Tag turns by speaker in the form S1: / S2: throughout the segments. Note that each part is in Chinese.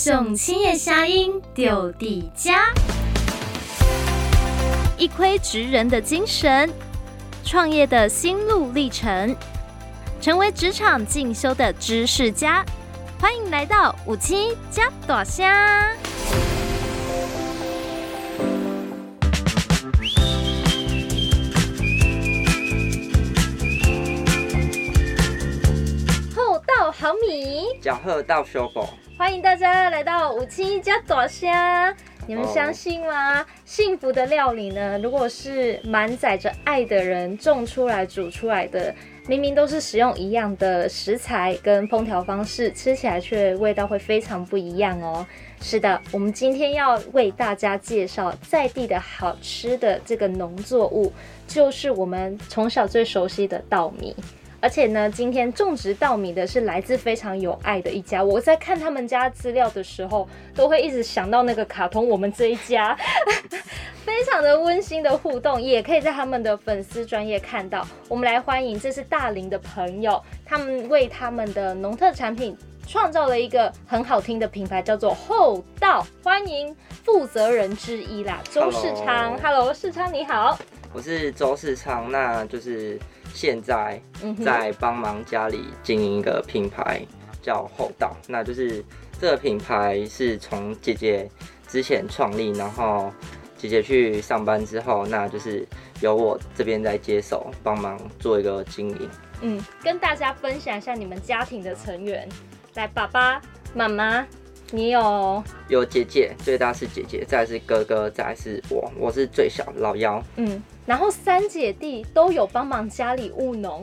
S1: 送青叶虾英丢地家，一窥职人的精神，创业的心路历程，成为职场进修的知识家。欢迎来到五七加朵虾。厚道好米，
S2: 脚贺到修补。
S1: 欢迎大家来到五七一家大虾。你们相信吗？幸福的料理呢？如果是满载着爱的人种出来、煮出来的。明明都是使用一样的食材跟烹调方式，吃起来却味道会非常不一样哦。是的，我们今天要为大家介绍在地的好吃的这个农作物，就是我们从小最熟悉的稻米。而且呢，今天种植稻米的是来自非常有爱的一家。我在看他们家资料的时候，都会一直想到那个卡通，我们这一家，非常的温馨的互动，也可以在他们的粉丝专业看到。我们来欢迎，这是大林的朋友，他们为他们的农特产品创造了一个很好听的品牌，叫做厚道。欢迎负责人之一啦，周世昌。Hello，世昌你好。
S2: 我是周世昌，那就是。现在在帮忙家里经营一个品牌，叫厚道。那就是这个品牌是从姐姐之前创立，然后姐姐去上班之后，那就是由我这边在接手帮忙做一个经营。
S1: 嗯，跟大家分享一下你们家庭的成员，来，爸爸妈妈，你有
S2: 有姐姐，最大是姐姐，再是哥哥，再是我，我是最小老幺。
S1: 嗯。然后三姐弟都有帮忙家里务农，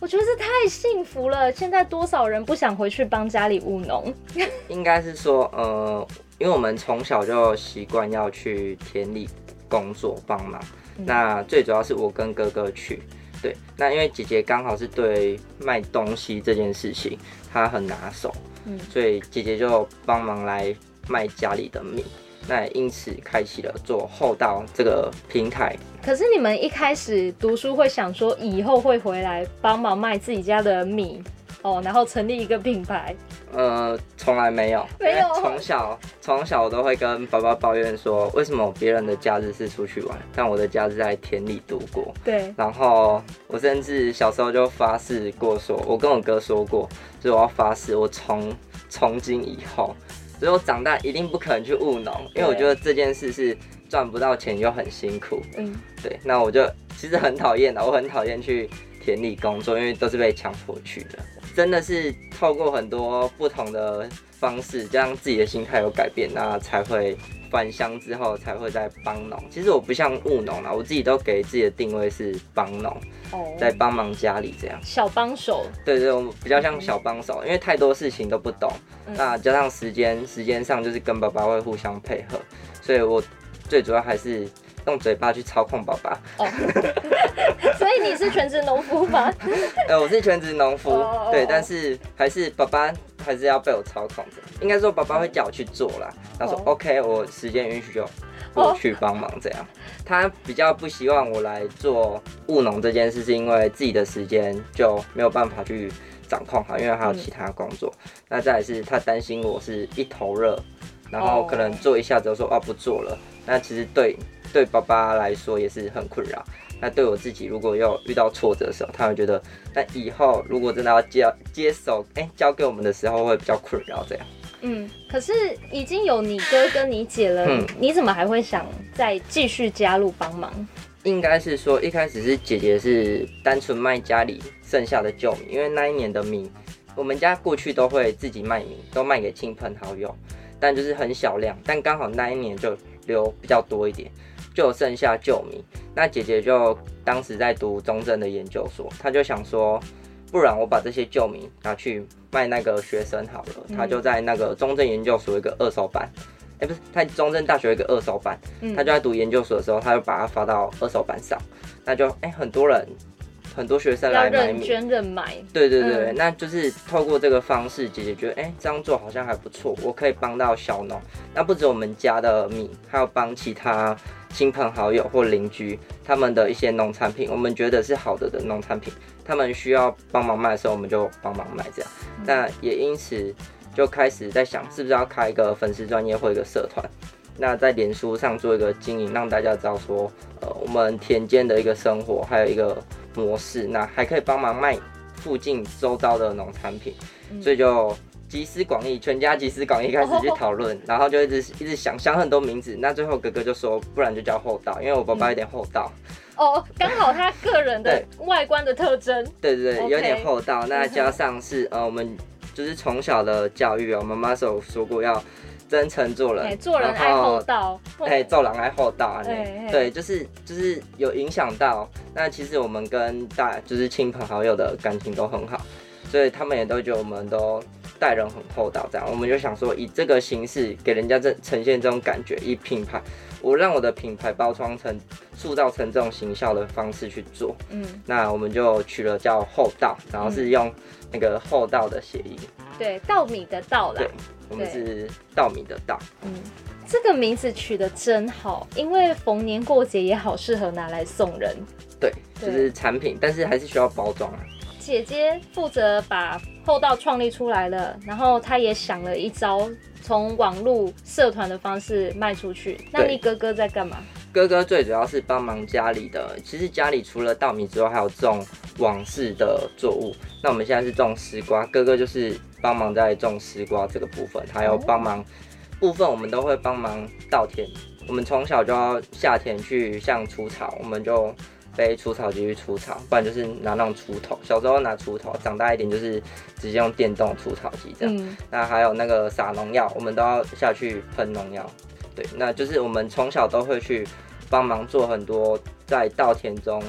S1: 我觉得这太幸福了。现在多少人不想回去帮家里务农？
S2: 应该是说，呃，因为我们从小就习惯要去田里工作帮忙。嗯。那最主要是我跟哥哥去，对。那因为姐姐刚好是对卖东西这件事情她很拿手，嗯，所以姐姐就帮忙来卖家里的米。那也因此开启了做厚道这个平台。
S1: 可是你们一开始读书会想说以后会回来帮忙卖自己家的米哦，然后成立一个品牌？
S2: 呃，从来没有，没有。从小从小我都会跟爸爸抱怨说，为什么别人的假日是出去玩，但我的假日在田里度过？
S1: 对。
S2: 然后我甚至小时候就发誓过说，我跟我哥说过，就是我要发誓，我从从今以后。所以我长大一定不可能去务农，因为我觉得这件事是赚不到钱又很辛苦。嗯，对，那我就其实很讨厌的，我很讨厌去田里工作，因为都是被强迫去的。真的是透过很多不同的方式，让自己的心态有改变，那才会。返乡之后才会在帮农。其实我不像务农啦，我自己都给自己的定位是帮农，哦，在帮忙家里这样。
S1: 小帮手。
S2: 对对，我比较像小帮手，嗯，因为太多事情都不懂，嗯，那加上时间，时间上就是跟爸爸会互相配合，所以我最主要还是用嘴巴去操控爸爸。哦，
S1: 所以你是全职农夫吗？
S2: 呃，我是全职农夫，哦，对，但是还是爸爸。还是要被我操控的，应该说爸爸会叫我去做啦。他说、oh. OK，我时间允许就过去帮忙这样。Oh. 他比较不希望我来做务农这件事，是因为自己的时间就没有办法去掌控好，因为还有其他工作。嗯、那再来是他担心我是一头热，然后可能做一下子就说啊不做了。那其实对对爸爸来说也是很困扰。那对我自己，如果要遇到挫折的时候，他会觉得，那以后如果真的要接接手，哎、欸，交给我们的时候会比较困扰这样。
S1: 嗯，可是已经有你哥跟你姐了，嗯、你怎么还会想再继续加入帮忙？
S2: 应该是说一开始是姐姐是单纯卖家里剩下的旧米，因为那一年的米，我们家过去都会自己卖米，都卖给亲朋好友，但就是很小量，但刚好那一年就留比较多一点。就剩下旧米，那姐姐就当时在读中正的研究所，她就想说，不然我把这些旧米拿去卖那个学生好了。她就在那个中正研究所一个二手版，哎、欸，不是，她中正大学一个二手班，她就在读研究所的时候，她就把它发到二手版上，那就哎、欸、很多人。很多学生来买米，
S1: 捐人买，
S2: 对对对、嗯，那就是透过这个方式，姐姐觉得，哎、欸，这样做好像还不错，我可以帮到小农。那不止我们家的米，还有帮其他亲朋好友或邻居他们的一些农产品，我们觉得是好的的农产品，他们需要帮忙卖的时候，我们就帮忙卖这样。那也因此，就开始在想是不是要开一个粉丝专业或一个社团，那在脸书上做一个经营，让大家知道说，呃，我们田间的一个生活，还有一个模式，那还可以帮忙卖附近周遭的农产品，所以就集思广益，全家集思广益开始去讨论，然后就一直一直想想很多名字，那最后哥哥就说，不然就叫厚道，因为我爸爸有点厚道。
S1: 哦，刚好他个人的外观的特征，
S2: 对对对，有点厚道，那加 上是呃我们。就是从小的教育哦，妈妈是有说过要真诚做人，
S1: 做人爱厚道，
S2: 哎，做人爱厚道啊，对，就是就是有影响到。那其实我们跟大就是亲朋好友的感情都很好，所以他们也都觉得我们都待人很厚道，这样。我们就想说以这个形式给人家这呈现这种感觉，以品牌。我让我的品牌包装成、塑造成这种形象的方式去做，嗯，那我们就取了叫厚道，然后是用那个厚道的谐音，
S1: 对，稻米的稻啦，
S2: 对，我们是稻米的稻，
S1: 嗯，这个名字取得真好，因为逢年过节也好适合拿来送人，
S2: 对，就是产品，但是还是需要包装啊。
S1: 姐姐负责把厚道创立出来了，然后她也想了一招，从网络社团的方式卖出去。那你哥哥在干嘛？
S2: 哥哥最主要是帮忙家里的，其实家里除了稻米之外，还有种往事的作物。那我们现在是种丝瓜，哥哥就是帮忙在种丝瓜这个部分，还有帮忙部分我们都会帮忙稻田。我们从小就要下田去像除草，我们就。背除草机去除草，不然就是拿那种锄头。小时候拿锄头，长大一点就是直接用电动除草机这样。那还有那个撒农药，我们都要下去喷农药。对，那就是我们从小都会去帮忙做很多在稻田中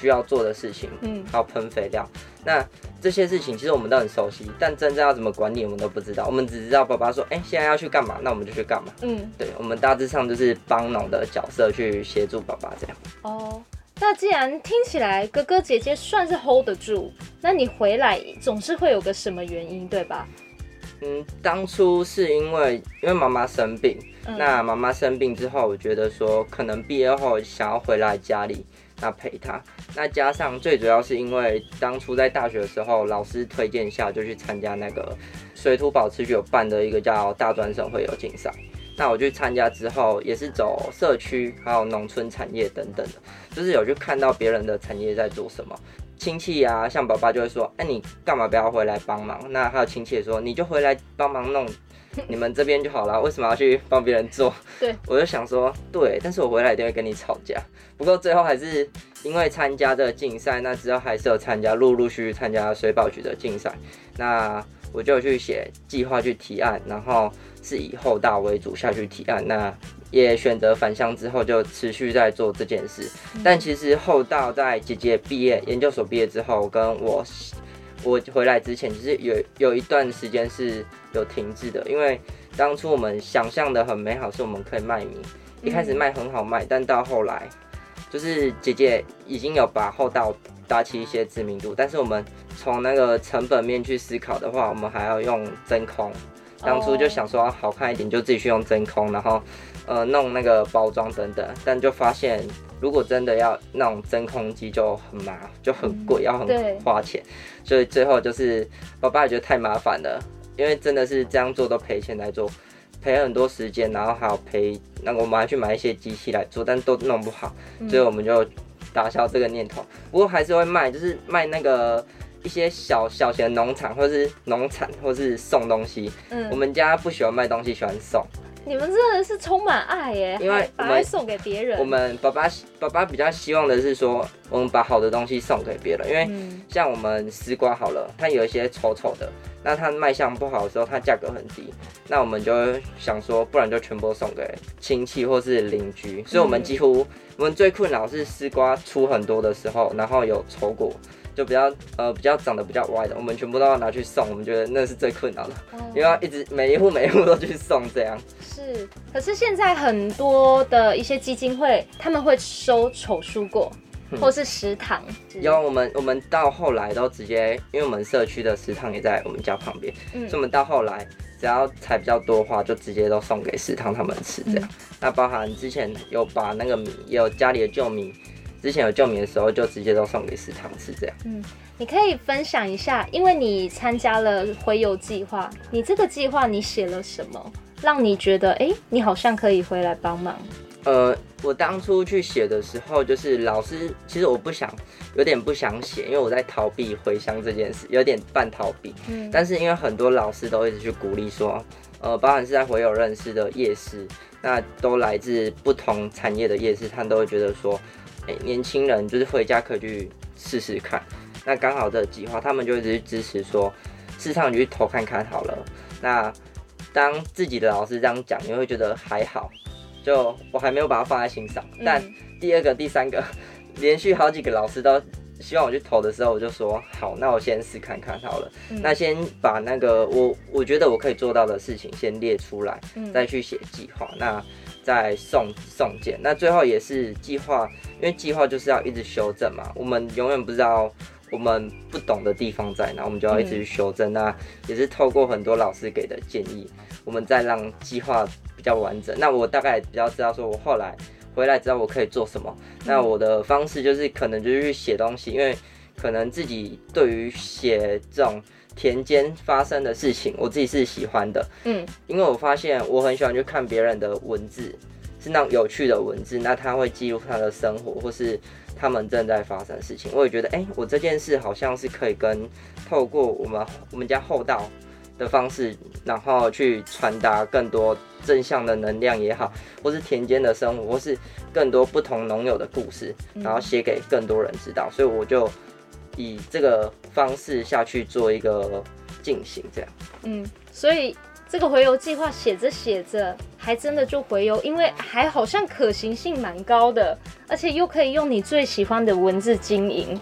S2: 需要做的事情。嗯，还有喷肥料。那这些事情其实我们都很熟悉，但真正要怎么管理，我们都不知道。我们只知道爸爸说：“哎、欸，现在要去干嘛？”那我们就去干嘛。嗯，对，我们大致上就是帮农的角色去协助爸爸这样。
S1: 哦。那既然听起来哥哥姐姐算是 hold 得住，那你回来总是会有个什么原因，对吧？
S2: 嗯，当初是因为因为妈妈生病，嗯、那妈妈生病之后，我觉得说可能毕业后想要回来家里，那陪她。那加上最主要是因为当初在大学的时候，老师推荐下就去参加那个水土保持局有办的一个叫大专生会有竞赛。那我去参加之后，也是走社区还有农村产业等等的，就是有去看到别人的产业在做什么。亲戚啊，像爸爸就会说：“哎，你干嘛不要回来帮忙？”那还有亲戚也说：“你就回来帮忙弄 你们这边就好了，为什么要去帮别人做？”对，我就想说，对，但是我回来一定会跟你吵架。不过最后还是因为参加这个竞赛，那之后还是有参加，陆陆续续参加水保局的竞赛。那我就去写计划去提案，然后。是以后大为主下去提案，那也选择返乡之后就持续在做这件事。嗯、但其实后到在姐姐毕业研究所毕业之后，跟我我回来之前，其实有有一段时间是有停滞的，因为当初我们想象的很美好，是我们可以卖米，一开始卖很好卖，但到后来就是姐姐已经有把后道搭起一些知名度，但是我们从那个成本面去思考的话，我们还要用真空。当初就想说要好看一点，就自己去用真空，然后呃弄那个包装等等，但就发现如果真的要那种真空机就很麻，就很贵，要很花钱，所以最后就是爸爸也觉得太麻烦了，因为真的是这样做都赔钱来做，赔很多时间，然后还要赔那个我们还去买一些机器来做，但都弄不好，所以我们就打消这个念头。不过还是会卖，就是卖那个。一些小小型农场，或是农产，或是送东西。嗯，我们家不喜欢卖东西，喜欢送。
S1: 你们真的是充满爱耶！因为我们送给别人。
S2: 我们爸爸爸爸比较希望的是说，我们把好的东西送给别人。因为像我们丝瓜好了，它有一些丑丑的，那它卖相不好的时候，它价格很低。那我们就想说，不然就全部送给亲戚或是邻居。所以，我们几乎我们最困扰是丝瓜出很多的时候，然后有丑果。就比较呃比较长得比较歪的，我们全部都要拿去送，我们觉得那是最困难的，哦、因为要一直每一户每一户都去送这样。
S1: 是，可是现在很多的一些基金会，他们会收丑蔬果，嗯、或是食堂。
S2: 有我们我们到后来都直接，因为我们社区的食堂也在我们家旁边，嗯、所以我们到后来只要采比较多的话，就直接都送给食堂他们吃这样。嗯、那包含之前有把那个米，也有家里的旧米。直之前有救米的时候，就直接都送给食堂吃这样。
S1: 嗯，你可以分享一下，因为你参加了回游计划，你这个计划你写了什么，让你觉得哎、欸，你好像可以回来帮忙？
S2: 呃，我当初去写的时候，就是老师，其实我不想，有点不想写，因为我在逃避回乡这件事，有点半逃避。嗯，但是因为很多老师都一直去鼓励说，呃，包含是在回友认识的夜市，那都来自不同产业的夜市，他们都会觉得说，年轻人就是回家可以去试试看。那刚好这计划，他们就一直支持说，试上你去投看看好了。那当自己的老师这样讲，你会觉得还好。就我还没有把它放在心上，但第二个、第三个，连续好几个老师都希望我去投的时候，我就说好，那我先试看看好了。嗯、那先把那个我我觉得我可以做到的事情先列出来，再去写计划，那再送送件。那最后也是计划，因为计划就是要一直修正嘛，我们永远不知道我们不懂的地方在哪，我们就要一直去修正。那也是透过很多老师给的建议，我们再让计划。比较完整，那我大概比较知道，说我后来回来知道我可以做什么。那我的方式就是可能就是去写东西，因为可能自己对于写这种田间发生的事情，我自己是喜欢的。嗯，因为我发现我很喜欢去看别人的文字，是那种有趣的文字，那他会记录他的生活，或是他们正在发生的事情。我也觉得，哎、欸，我这件事好像是可以跟透过我们我们家后道的方式，然后去传达更多正向的能量也好，或是田间的生活，或是更多不同农友的故事，然后写给更多人知道。所以我就以这个方式下去做一个进行，这样。嗯，
S1: 所以这个回游计划写着写着，还真的就回游，因为还好像可行性蛮高的，而且又可以用你最喜欢的文字经营。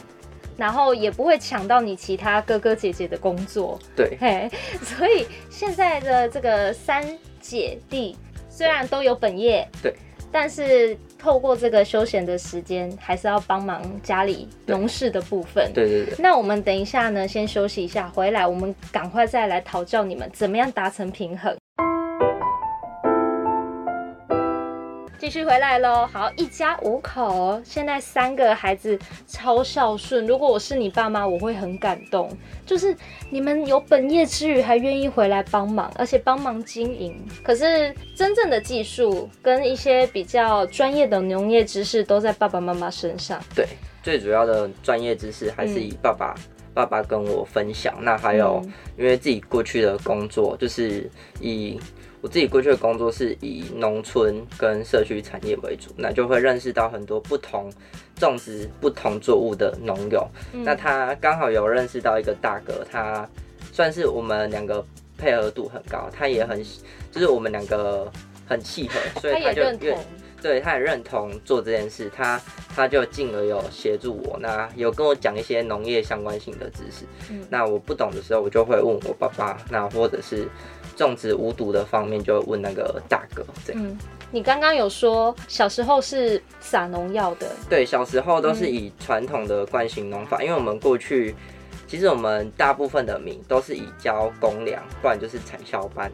S1: 然后也不会抢到你其他哥哥姐姐的工作，
S2: 对，
S1: 嘿，所以现在的这个三姐弟虽然都有本业，
S2: 对，
S1: 但是透过这个休闲的时间，还是要帮忙家里农事的部分，
S2: 对对对。
S1: 那我们等一下呢，先休息一下，回来我们赶快再来讨教你们怎么样达成平衡。继续回来喽，好，一家五口，现在三个孩子超孝顺。如果我是你爸妈，我会很感动。就是你们有本业之余，还愿意回来帮忙，而且帮忙经营。可是真正的技术跟一些比较专业的农业知识，都在爸爸妈妈身上。
S2: 对，最主要的专业知识还是以爸爸、嗯、爸爸跟我分享。那还有，因为自己过去的工作就是以。我自己过去的工作是以农村跟社区产业为主，那就会认识到很多不同种植不同作物的农友。嗯、那他刚好有认识到一个大哥，他算是我们两个配合度很高，他也很就是我们两个很契合，所以他就认同，对，他很认同做这件事，他他就进而有协助我，那有跟我讲一些农业相关性的知识。嗯、那我不懂的时候，我就会问我爸爸，那或者是。种植无毒的方面，就问那个大哥这样。嗯，
S1: 你刚刚有说小时候是撒农药的？
S2: 对，小时候都是以传统的惯性农法，嗯、因为我们过去其实我们大部分的米都是以交公粮，不然就是产销班，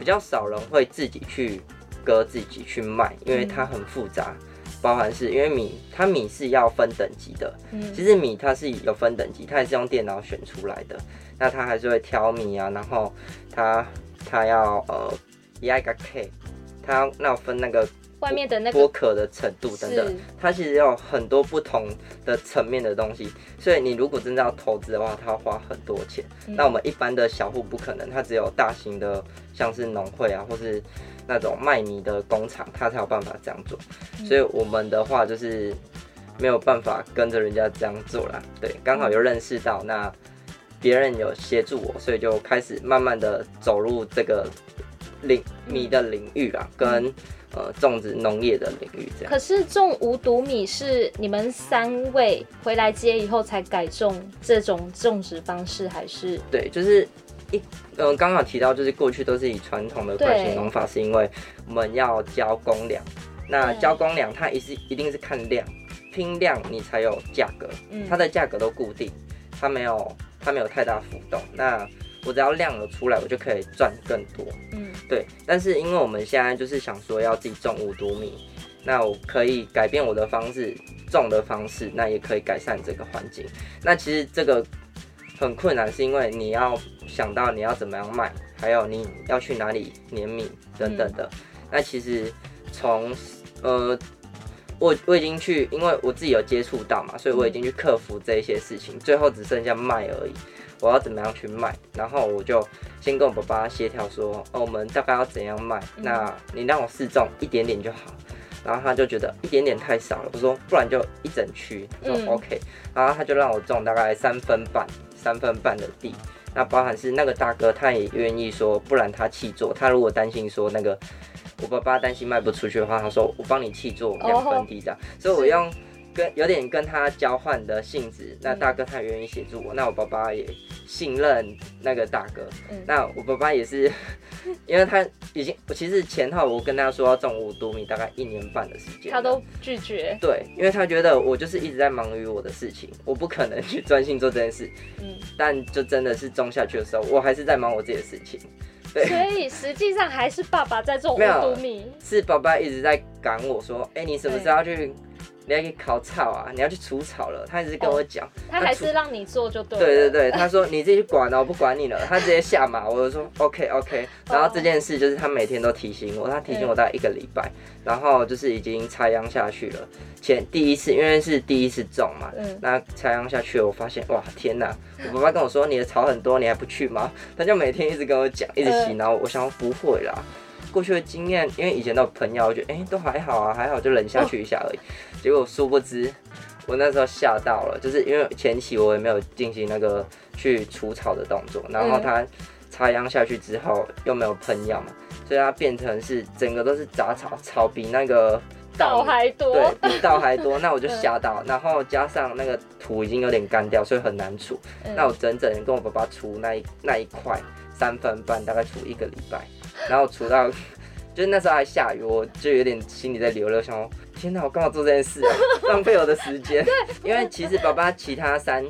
S2: 比较少人会自己去割自己去卖，因为它很复杂，嗯、包含是因为米它米是要分等级的。嗯，其实米它是有分等级，它也是用电脑选出来的，那它还是会挑米啊，然后它。它要呃压一个 K，它要那分那个
S1: 外面的那个
S2: 剥壳的程度等等，它其实有很多不同的层面的东西，所以你如果真的要投资的话，它要花很多钱。嗯、那我们一般的小户不可能，它只有大型的像是农会啊，或是那种卖米的工厂，他才有办法这样做。嗯、所以我们的话就是没有办法跟着人家这样做啦。对，刚好有认识到那。别人有协助我，所以就开始慢慢的走入这个领米的领域啊，嗯、跟呃种植农业的领域这样。
S1: 可是种无毒米是你们三位回来接以后才改种这种种植方式，还是？
S2: 对，就是一嗯刚好提到，就是过去都是以传统的惯行农法，是因为我们要交公粮，那交公粮它一是一定是看量，拼量你才有价格，嗯、它的价格都固定，它没有。它没有太大浮动，那我只要量了出来，我就可以赚更多。嗯，对。但是因为我们现在就是想说要自己种五毒米，那我可以改变我的方式种的方式，那也可以改善这个环境。那其实这个很困难，是因为你要想到你要怎么样卖，还有你要去哪里碾米等等的。嗯、那其实从呃，我我已经去，因为我自己有接触到嘛，所以我已经去克服这一些事情，最后只剩下卖而已。我要怎么样去卖？然后我就先跟我爸爸协调说，哦，我们大概要怎样卖？那你让我试种一点点就好。然后他就觉得一点点太少了，我说不然就一整区，说 OK。然后他就让我种大概三分半、三分半的地。那包含是那个大哥，他也愿意说，不然他弃做。他如果担心说那个我爸爸担心卖不出去的话，他说我帮你弃做两分地这样。所以我用。跟有点跟他交换的性质，那大哥他也愿意协助我，那我爸爸也信任那个大哥，嗯、那我爸爸也是，因为他已经，其实前后我跟他说要种五度米，大概一年半的时间，
S1: 他都拒绝。
S2: 对，因为他觉得我就是一直在忙于我的事情，我不可能去专心做这件事。嗯，但就真的是种下去的时候，我还是在忙我自己的事情。对，
S1: 所以实际上还是爸爸在种五毒米，
S2: 是爸爸一直在赶我说，哎、欸，你什么时候要去？你要去烤草啊！你要去除草了。他一直跟我讲、哦，
S1: 他还是让你做就对了。
S2: 对对对，他说你自己去管了，我不管你了。他直接 下马，我就说 OK OK。然后这件事就是他每天都提醒我，他提醒我大概一个礼拜，嗯、然后就是已经插秧下去了。前第一次因为是第一次种嘛，嗯、那插秧下去了，我发现哇天哪！我爸爸跟我说你的草很多，你还不去吗？他就每天一直跟我讲，一直洗脑我。我想说不会啦。过去的经验，因为以前都有喷药，我觉得哎、欸、都还好啊，还好就忍下去一下而已。哦、结果殊不知，我那时候吓到了，就是因为前期我也没有进行那个去除草的动作，然后它插秧下去之后又没有喷药嘛，所以它变成是整个都是杂草，草比那个
S1: 稻还多，
S2: 对，比稻还多。那我就 吓到，然后加上那个土已经有点干掉，所以很难除。嗯、那我整整跟我爸爸除那一那一块三分半，大概除一个礼拜。然后除到，就是那时候还下雨，我就有点心里在流泪，想说天哪，我刚好做这件事啊？浪费我的时间。对，因为其实爸爸其他三。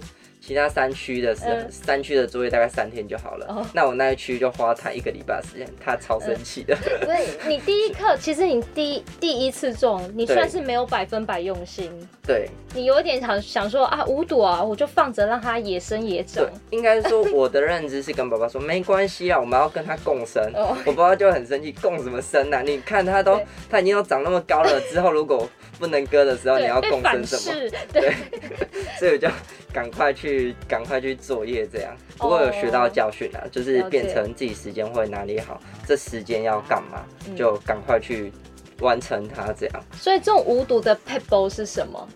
S2: 其他山区的时候，山区的作业大概三天就好了。嗯、那我那一区就花他一个礼拜的时间，他超生气的。
S1: 所以你第一课，其实你第一第一次种，你算是没有百分百用心。
S2: 对。
S1: 你有一点想想说啊，五朵啊，我就放着让它野生野长。
S2: 应该说我的认知是跟爸爸说没关系啊，我们要跟他共生。哦、我爸爸就很生气，共什么生啊？你看他都他已经都长那么高了，之后如果不能割的时候，你要共生什么？对。对 所以我就赶快去，赶快去作业，这样。不过有学到教训啊，就是变成自己时间会哪里好，这时间要干嘛，就赶快去完成它，这样。
S1: 所以这种无毒的 p e b l e 是什么？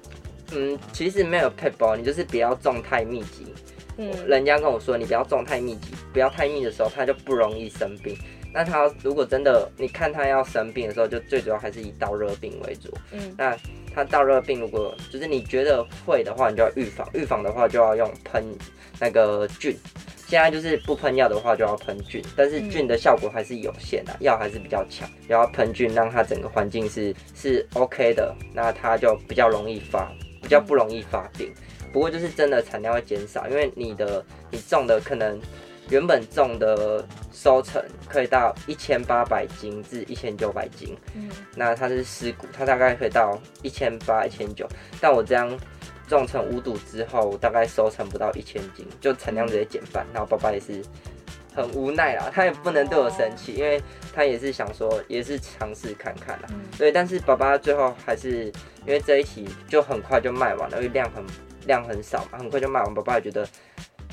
S2: 嗯，其实没有 p e b l e，你就是不要种太密集。嗯，人家跟我说，你不要种太密集，不要太密的时候，它就不容易生病。那它如果真的，你看它要生病的时候，就最主要还是以稻热病为主。嗯，那。它稻热病，如果就是你觉得会的话，你就要预防；预防的话，就要用喷那个菌。现在就是不喷药的话，就要喷菌，但是菌的效果还是有限的，药还是比较强。然后喷菌，让它整个环境是是 OK 的，那它就比较容易发，比较不容易发病。不过就是真的产量会减少，因为你的你种的可能。原本种的收成可以到一千八百斤至一千九百斤，嗯，那它是湿谷，它大概可以到一千八、一千九。但我这样种成无毒之后，大概收成不到一千斤，就产量直接减半。然后爸爸也是很无奈啦，他也不能对我生气，因为他也是想说，也是尝试看看啦。对，但是爸爸最后还是因为这一期就很快就卖完了，因为量很量很少嘛，很快就卖完。爸爸也觉得。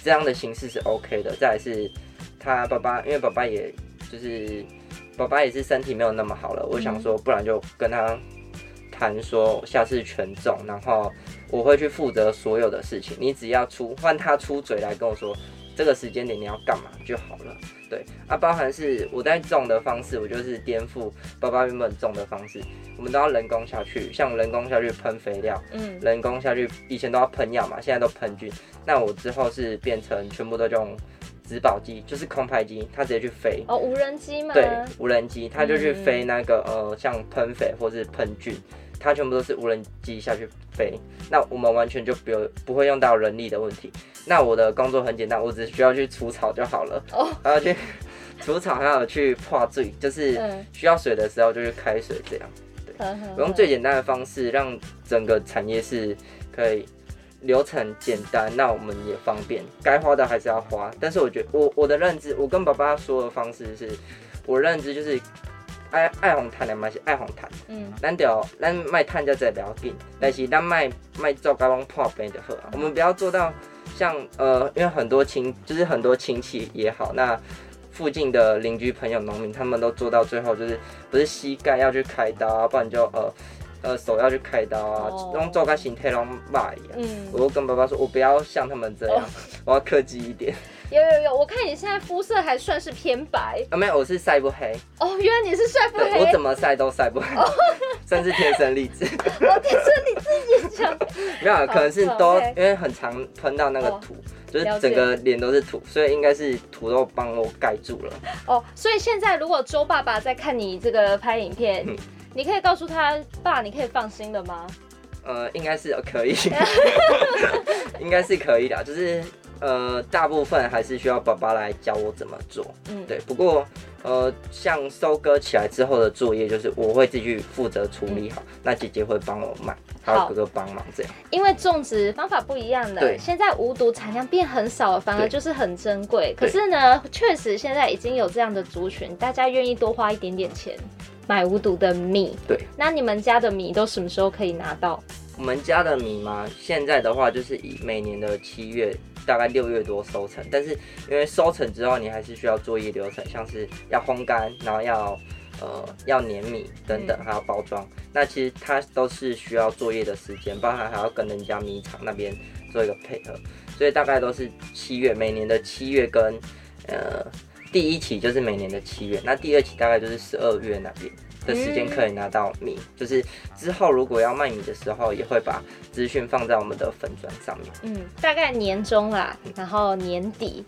S2: 这样的形式是 OK 的。再来是，他爸爸，因为爸爸也就是爸爸也是身体没有那么好了。我想说，不然就跟他谈说，下次全中，然后我会去负责所有的事情，你只要出换他出嘴来跟我说，这个时间点你要干嘛就好了。对啊，包含是我在种的方式，我就是颠覆爸爸原本种的方式。我们都要人工下去，像人工下去喷肥料，嗯，人工下去，以前都要喷药嘛，现在都喷菌。那我之后是变成全部都用植保机，就是空拍机，它直接去飞。
S1: 哦，无人机吗？
S2: 对，无人机，它就去飞那个、嗯、呃，像喷肥或是喷菌，它全部都是无人机下去飞。那我们完全就不用不会用到人力的问题。那我的工作很简单，我只需要去除草就好了。哦，然后去 除草，还有去破水，就是需要水的时候就去开水这样。对，我用最简单的方式，让整个产业是可以流程简单，那我们也方便，该花的还是要花。但是我觉得我我的认知，我跟爸爸说的方式是，我认知就是。爱爱红毯的嘛是爱红毯，嗯，咱就咱卖毯就再不要紧，但是咱卖卖做甲拢破病就好啊。我们不要做到像呃，因为很多亲就是很多亲戚也好，那附近的邻居朋友农民他们都做到最后就是不是膝盖要去开刀啊，不然就呃呃手要去开刀啊，拢做甲身体拢坏一样。嗯，我跟爸爸说，我不要像他们这样，我要客气一点。
S1: 有有有，我看你现在肤色还算是偏白
S2: 啊，没有，我是晒不黑。
S1: 哦，原来你是晒不黑，
S2: 我怎么晒都晒不黑，算是天生丽质。
S1: 我，天生你自己讲。
S2: 没有，可能是都因为很常喷到那个土，就是整个脸都是土，所以应该是土都帮我盖住了。
S1: 哦，所以现在如果周爸爸在看你这个拍影片，你可以告诉他，爸，你可以放心了吗？
S2: 呃，应该是可以，应该是可以的，就是。呃，大部分还是需要爸爸来教我怎么做。嗯，对。不过，呃，像收割起来之后的作业，就是我会自己负责处理好，嗯、那姐姐会帮我卖，还有哥哥帮忙这样。
S1: 因为种植方法不一样的，对。现在无毒产量变很少了，反而就是很珍贵。可是呢，确实现在已经有这样的族群，大家愿意多花一点点钱买无毒的米。
S2: 对。
S1: 那你们家的米都什么时候可以拿到？
S2: 我们家的米吗？现在的话，就是以每年的七月。大概六月多收成，但是因为收成之后，你还是需要作业流程，像是要烘干，然后要呃要碾米等等，还要包装。那其实它都是需要作业的时间，包含还要跟人家米厂那边做一个配合，所以大概都是七月，每年的七月跟呃第一期就是每年的七月，那第二期大概就是十二月那边。的时间可以拿到米，嗯、就是之后如果要卖米的时候，也会把资讯放在我们的粉砖上面。
S1: 嗯，大概年终啦，然后年底，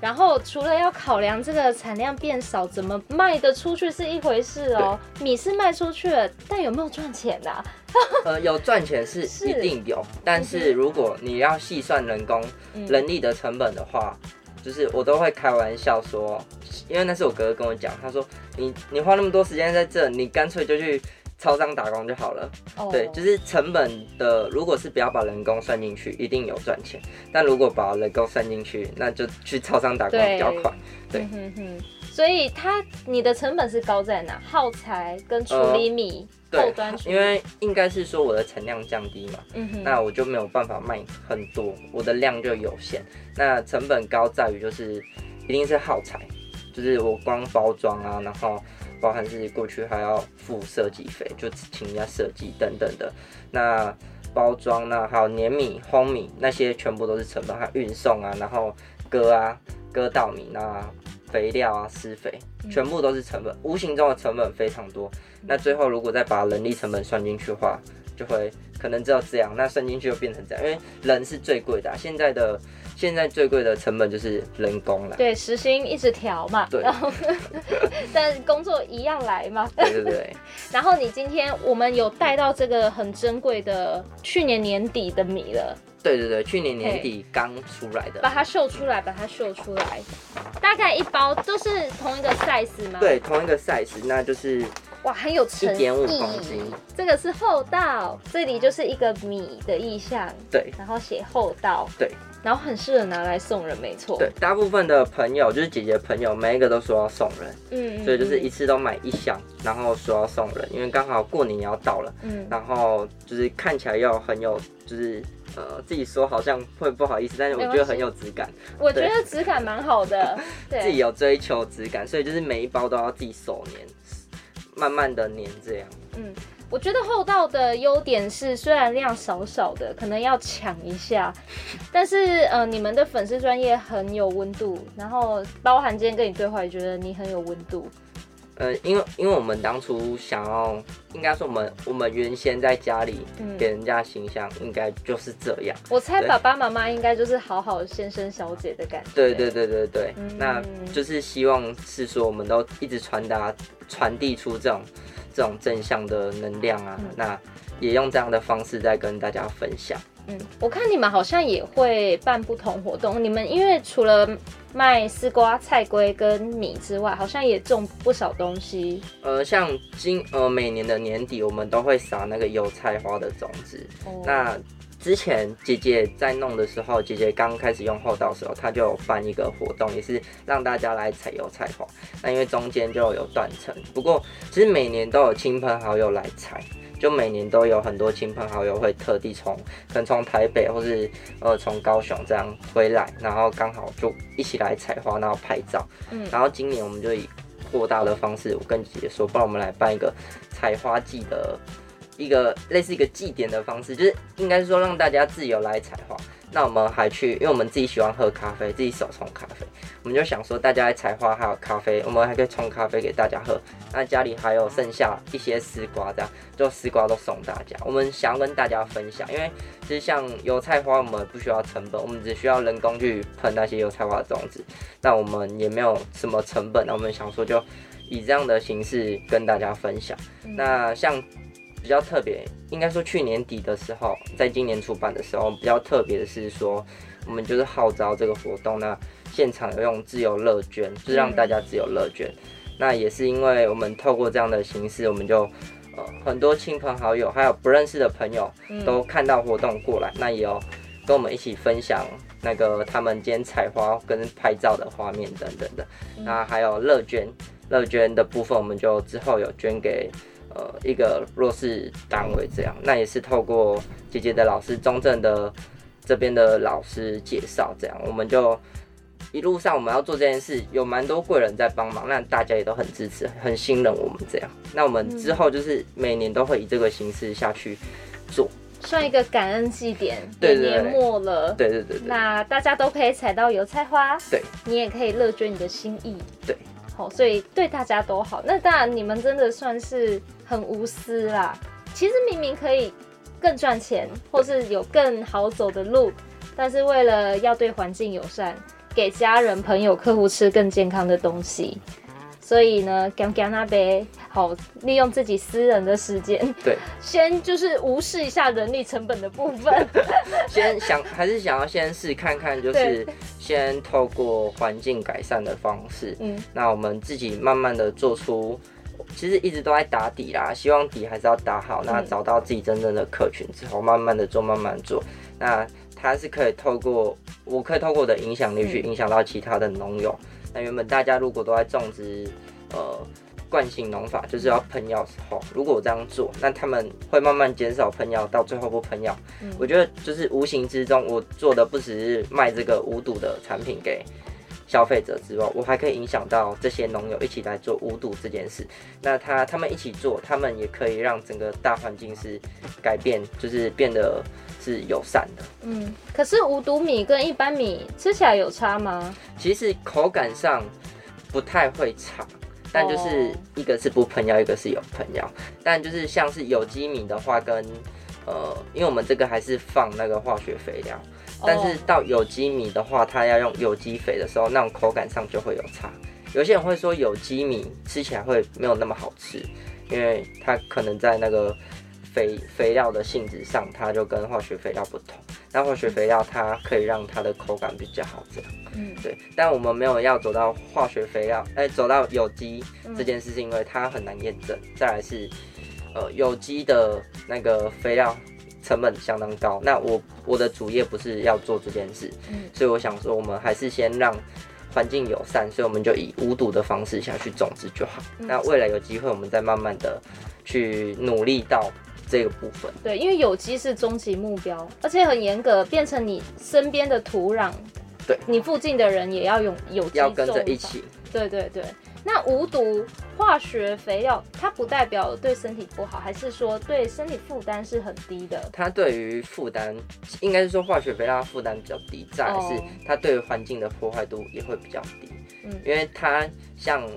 S1: 然后除了要考量这个产量变少，怎么卖得出去是一回事哦、喔。米是卖出去了，但有没有赚钱呢、啊？
S2: 呃，有赚钱是一定有，是但是如果你要细算人工、嗯、人力的成本的话。就是我都会开玩笑说，因为那是我哥哥跟我讲，他说你你花那么多时间在这，你干脆就去超商打工就好了。Oh. 对，就是成本的，如果是不要把人工算进去，一定有赚钱。但如果把人工算进去，那就去超商打工比较快。
S1: 对，所以它你的成本是高在哪？耗材跟处理米。呃
S2: 对，因为应该是说我的产量降低嘛，嗯哼，那我就没有办法卖很多，我的量就有限。那成本高在于就是一定是耗材，就是我光包装啊，然后包含是过去还要付设计费，就请人家设计等等的。那包装那还有碾米、烘米那些全部都是成本，还运送啊，然后割啊割稻米那。肥料啊，施肥，全部都是成本，无形中的成本非常多。那最后如果再把人力成本算进去的话，就会可能只有这样。那算进去就变成这样，因为人是最贵的啊。现在的现在最贵的成本就是人工了。
S1: 对，时薪一直调嘛。对。然后，但工作一样来嘛。
S2: 对对对。
S1: 然后你今天我们有带到这个很珍贵的去年年底的米了。
S2: 对对对，去年年底刚出来的，
S1: 把它秀出来，把它秀出来，大概一包都是同一个 size 吗？
S2: 对，同一个 size，那就是
S1: 哇，很有诚意，一点五公斤，这个是厚道，这里就是一个米的意象，
S2: 对，
S1: 然后写厚道，
S2: 对，
S1: 然后很适合拿来送人，没错，
S2: 对，大部分的朋友就是姐姐朋友，每一个都说要送人，嗯，所以就是一次都买一箱，然后说要送人，因为刚好过年要到了，嗯，然后就是看起来要很有，就是。呃，自己说好像会不好意思，但是我觉得很有质感。
S1: 我觉得质感蛮好的，对。
S2: 自己有追求质感，所以就是每一包都要自己手粘，慢慢的粘这样。
S1: 嗯，我觉得厚道的优点是，虽然量少少的，可能要抢一下，但是呃，你们的粉丝专业很有温度，然后包含今天跟你对话，也觉得你很有温度。
S2: 呃，因为因为我们当初想要，应该说我们我们原先在家里给人家形象，应该就是这样。
S1: 我猜爸爸妈妈应该就是好好先生小姐的感觉。
S2: 对对对对对，嗯、那就是希望是说我们都一直传达传递出这种这种正向的能量啊，嗯、那也用这样的方式在跟大家分享。
S1: 嗯，我看你们好像也会办不同活动。你们因为除了卖丝瓜、菜龟跟米之外，好像也种不少东西。
S2: 呃，像今呃每年的年底，我们都会撒那个油菜花的种子。哦、那之前姐姐在弄的时候，姐姐刚开始用后道的时候，她就有办一个活动，也是让大家来采油菜花。那因为中间就有断层，不过其实每年都有亲朋好友来采。就每年都有很多亲朋好友会特地从，可能从台北或是呃从高雄这样回来，然后刚好就一起来采花，然后拍照。嗯，然后今年我们就以扩大的方式，我跟姐姐说，不然我们来办一个采花季的一个类似一个祭典的方式，就是应该是说让大家自由来采花。那我们还去，因为我们自己喜欢喝咖啡，自己手冲咖啡，我们就想说，大家来采花还有咖啡，我们还可以冲咖啡给大家喝。那家里还有剩下一些丝瓜，这样就丝瓜都送大家。我们想要跟大家分享，因为其实像油菜花，我们不需要成本，我们只需要人工去喷那些油菜花的种子，那我们也没有什么成本。那我们想说，就以这样的形式跟大家分享。那像。比较特别，应该说去年底的时候，在今年出版的时候，比较特别的是说，我们就是号召这个活动，那现场有用自由乐捐，就是让大家自由乐捐。那也是因为我们透过这样的形式，我们就呃很多亲朋好友，还有不认识的朋友都看到活动过来，那也有跟我们一起分享那个他们今天采花跟拍照的画面等等的。那还有乐捐，乐捐的部分，我们就之后有捐给。呃，一个弱势单位这样，那也是透过姐姐的老师，中正的这边的老师介绍这样，我们就一路上我们要做这件事，有蛮多贵人在帮忙，那大家也都很支持，很信任我们这样。那我们之后就是每年都会以这个形式下去做，
S1: 算一个感恩祭典。对，年末了，
S2: 对对对，对，
S1: 那大家都可以采到油菜花，
S2: 对，
S1: 你也可以乐捐你的心意，
S2: 对。
S1: 好，所以对大家都好。那当然，你们真的算是很无私啦。其实明明可以更赚钱，或是有更好走的路，但是为了要对环境友善，给家人、朋友、客户吃更健康的东西。所以呢，干干那杯好，利用自己私人的时间，
S2: 对，
S1: 先就是无视一下人力成本的部分，
S2: 先想还是想要先试看看，就是先透过环境改善的方式，嗯，那我们自己慢慢的做出，其实一直都在打底啦，希望底还是要打好，那找到自己真正的客群之后，慢慢的做，慢慢做，那它是可以透过，我可以透过我的影响力去影响到其他的农友。那原本大家如果都在种植，呃，惯性农法就是要喷药时候，如果我这样做，那他们会慢慢减少喷药，到最后不喷药。嗯，我觉得就是无形之中，我做的不只是卖这个无毒的产品给消费者之外，我还可以影响到这些农友一起来做无毒这件事。那他他们一起做，他们也可以让整个大环境是改变，就是变得。是友善的，
S1: 嗯，可是无毒米跟一般米吃起来有差吗？
S2: 其实口感上不太会差，但就是一个是不喷药，一个是有喷药。但就是像是有机米的话跟，跟呃，因为我们这个还是放那个化学肥料，但是到有机米的话，它要用有机肥的时候，那种口感上就会有差。有些人会说有机米吃起来会没有那么好吃，因为它可能在那个。肥肥料的性质上，它就跟化学肥料不同。那化学肥料它可以让它的口感比较好，这样。嗯，对。但我们没有要走到化学肥料，哎、欸，走到有机这件事，是因为它很难验证。再来是，呃，有机的那个肥料成本相当高。那我我的主业不是要做这件事，嗯，所以我想说，我们还是先让环境友善，所以我们就以无毒的方式下去种植就好。嗯、那未来有机会，我们再慢慢的去努力到。这个部分，
S1: 对，因为有机是终极目标，而且很严格，变成你身边的土壤，
S2: 对，
S1: 你附近的人也要用有机，
S2: 要跟着一起。
S1: 对对对，那无毒化学肥料，它不代表对身体不好，还是说对身体负担是很低的？
S2: 它对于负担，应该是说化学肥料负担比较低，再来是它对于环境的破坏度也会比较低。嗯，因为它像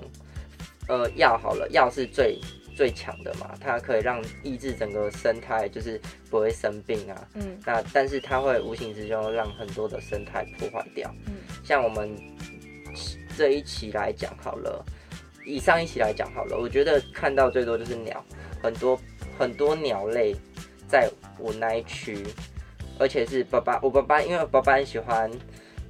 S2: 呃药好了，药是最。最强的嘛，它可以让抑制整个生态，就是不会生病啊。嗯，那但是它会无形之中让很多的生态破坏掉。嗯，像我们这一期来讲好了，以上一期来讲好了，我觉得看到最多就是鸟，很多很多鸟类在我那一区，而且是爸爸，我爸爸因为爸爸很喜欢。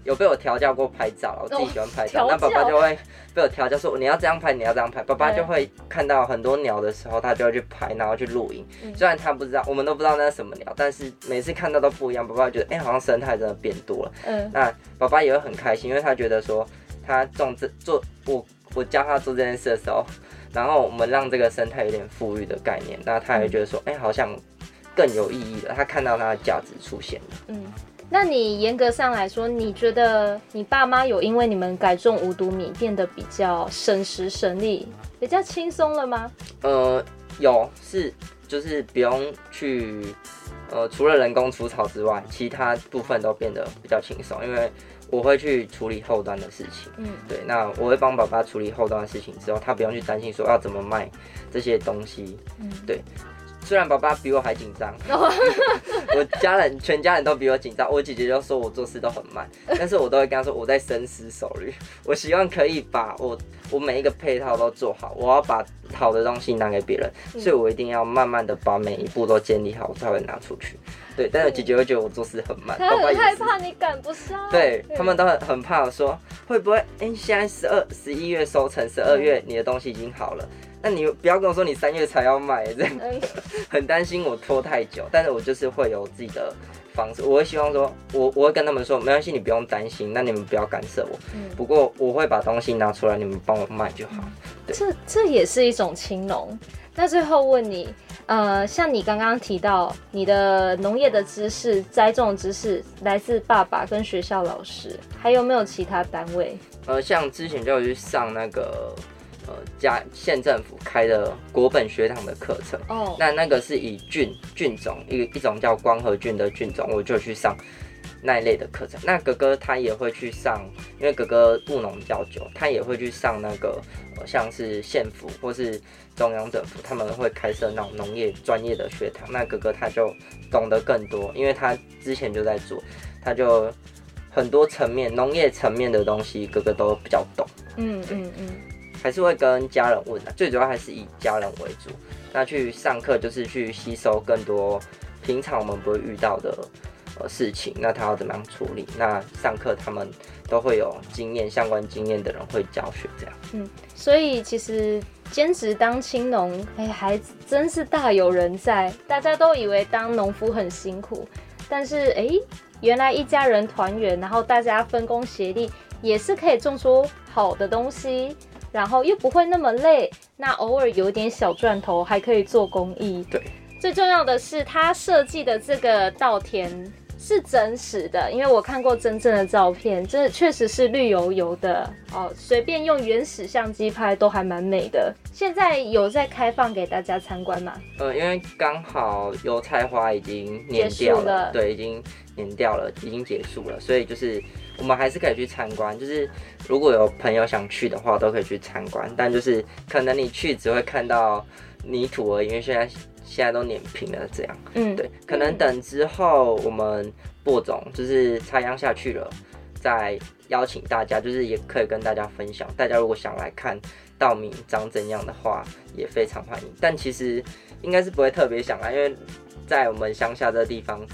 S2: 有被我调教过拍照，我自己喜欢拍照，那、哦、爸爸就会被我调教说，你要这样拍，你要这样拍。爸爸就会看到很多鸟的时候，他就会去拍，然后去录影。嗯、虽然他不知道，我们都不知道那是什么鸟，但是每次看到都不一样。爸爸觉得，哎、欸，好像生态真的变多了。嗯，那爸爸也会很开心，因为他觉得说，他种这做我我教他做这件事的时候，然后我们让这个生态有点富裕的概念，那他也觉得说，哎、欸，好像更有意义了。他看到它的价值出现了。嗯。
S1: 那你严格上来说，你觉得你爸妈有因为你们改种无毒米变得比较省时省力，比较轻松了吗？
S2: 呃，有，是就是不用去，呃，除了人工除草之外，其他部分都变得比较轻松，因为我会去处理后端的事情。嗯，对，那我会帮爸爸处理后端的事情之后，他不用去担心说要怎么卖这些东西。嗯，对。虽然爸爸比我还紧张，我家人全家人都比我紧张。我姐姐就说我做事都很慢，但是我都会跟她说我在深思熟虑。我希望可以把我我每一个配套都做好，我要把好的东西拿给别人，所以我一定要慢慢的把每一步都建立好，我才会拿出去。对，但是姐姐会觉得我做事很慢，
S1: 她很害怕你赶不上。
S2: 对，他们都很很怕说会不会，哎，现在十二十一月收成，十二月你的东西已经好了。那你不要跟我说你三月才要卖，这样 很担心我拖太久。但是我就是会有自己的方式，我会希望说，我我会跟他们说，没关系，你不用担心，那你们不要干涉我。嗯。不过我会把东西拿出来，你们帮我卖就好。对。
S1: 这这也是一种青农。那最后问你，呃，像你刚刚提到你的农业的知识、栽种知识来自爸爸跟学校老师，还有没有其他单位？
S2: 呃，像之前就有去上那个。呃，加县政府开的国本学堂的课程哦，那那个是以菌菌种一一种叫光合菌的菌种，我就去上那一类的课程。那哥哥他也会去上，因为哥哥务农比较久，他也会去上那个呃，像是县府或是中央政府，他们会开设那种农业专业的学堂。那哥哥他就懂得更多，因为他之前就在做，他就很多层面农业层面的东西，哥哥都比较懂。嗯嗯嗯。还是会跟家人问的，最主要还是以家人为主。那去上课就是去吸收更多平常我们不会遇到的呃事情，那他要怎么样处理？那上课他们都会有经验，相关经验的人会教学这样。
S1: 嗯，所以其实兼职当青农，哎，还真是大有人在。大家都以为当农夫很辛苦，但是哎，原来一家人团圆，然后大家分工协力，也是可以种出好的东西。然后又不会那么累，那偶尔有点小赚头，还可以做公益。
S2: 对，
S1: 最重要的是他设计的这个稻田是真实的，因为我看过真正的照片，这确实是绿油油的哦，随便用原始相机拍都还蛮美的。现在有在开放给大家参观吗？
S2: 呃，因为刚好油菜花已经碾掉了，了对，已经碾掉了，已经结束了，所以就是。我们还是可以去参观，就是如果有朋友想去的话，都可以去参观。但就是可能你去只会看到泥土而已，因为现在现在都碾平了，这样。嗯，对。可能等之后我们播种，就是插秧下去了，再邀请大家，就是也可以跟大家分享。大家如果想来看稻米长怎样的话，也非常欢迎。但其实应该是不会特别想来，因为在我们乡下这个地方。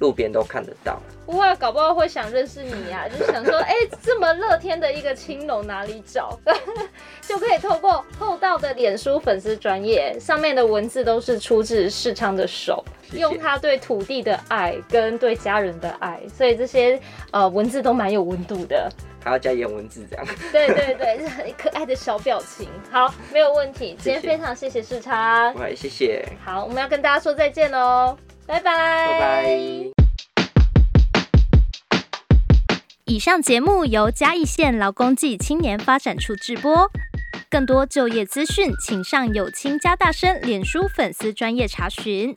S2: 路边都看得到，
S1: 哇，搞不好会想认识你呀、啊，就是想说，哎、欸，这么乐天的一个青龙哪里找？就可以透过厚道的脸书粉丝专页，上面的文字都是出自世昌的手，谢谢用他对土地的爱跟对家人的爱，所以这些呃文字都蛮有温度的，
S2: 还要加颜文字这样，
S1: 对 对对，是很可爱的小表情。好，没有问题，今天非常谢谢世昌，
S2: 喂，谢谢。
S1: 好，我们要跟大家说再见喽。拜拜。拜拜。以上节目由嘉义县劳工暨青年发展处制播。更多就业资讯，请上有青加大声脸书粉丝专业查询。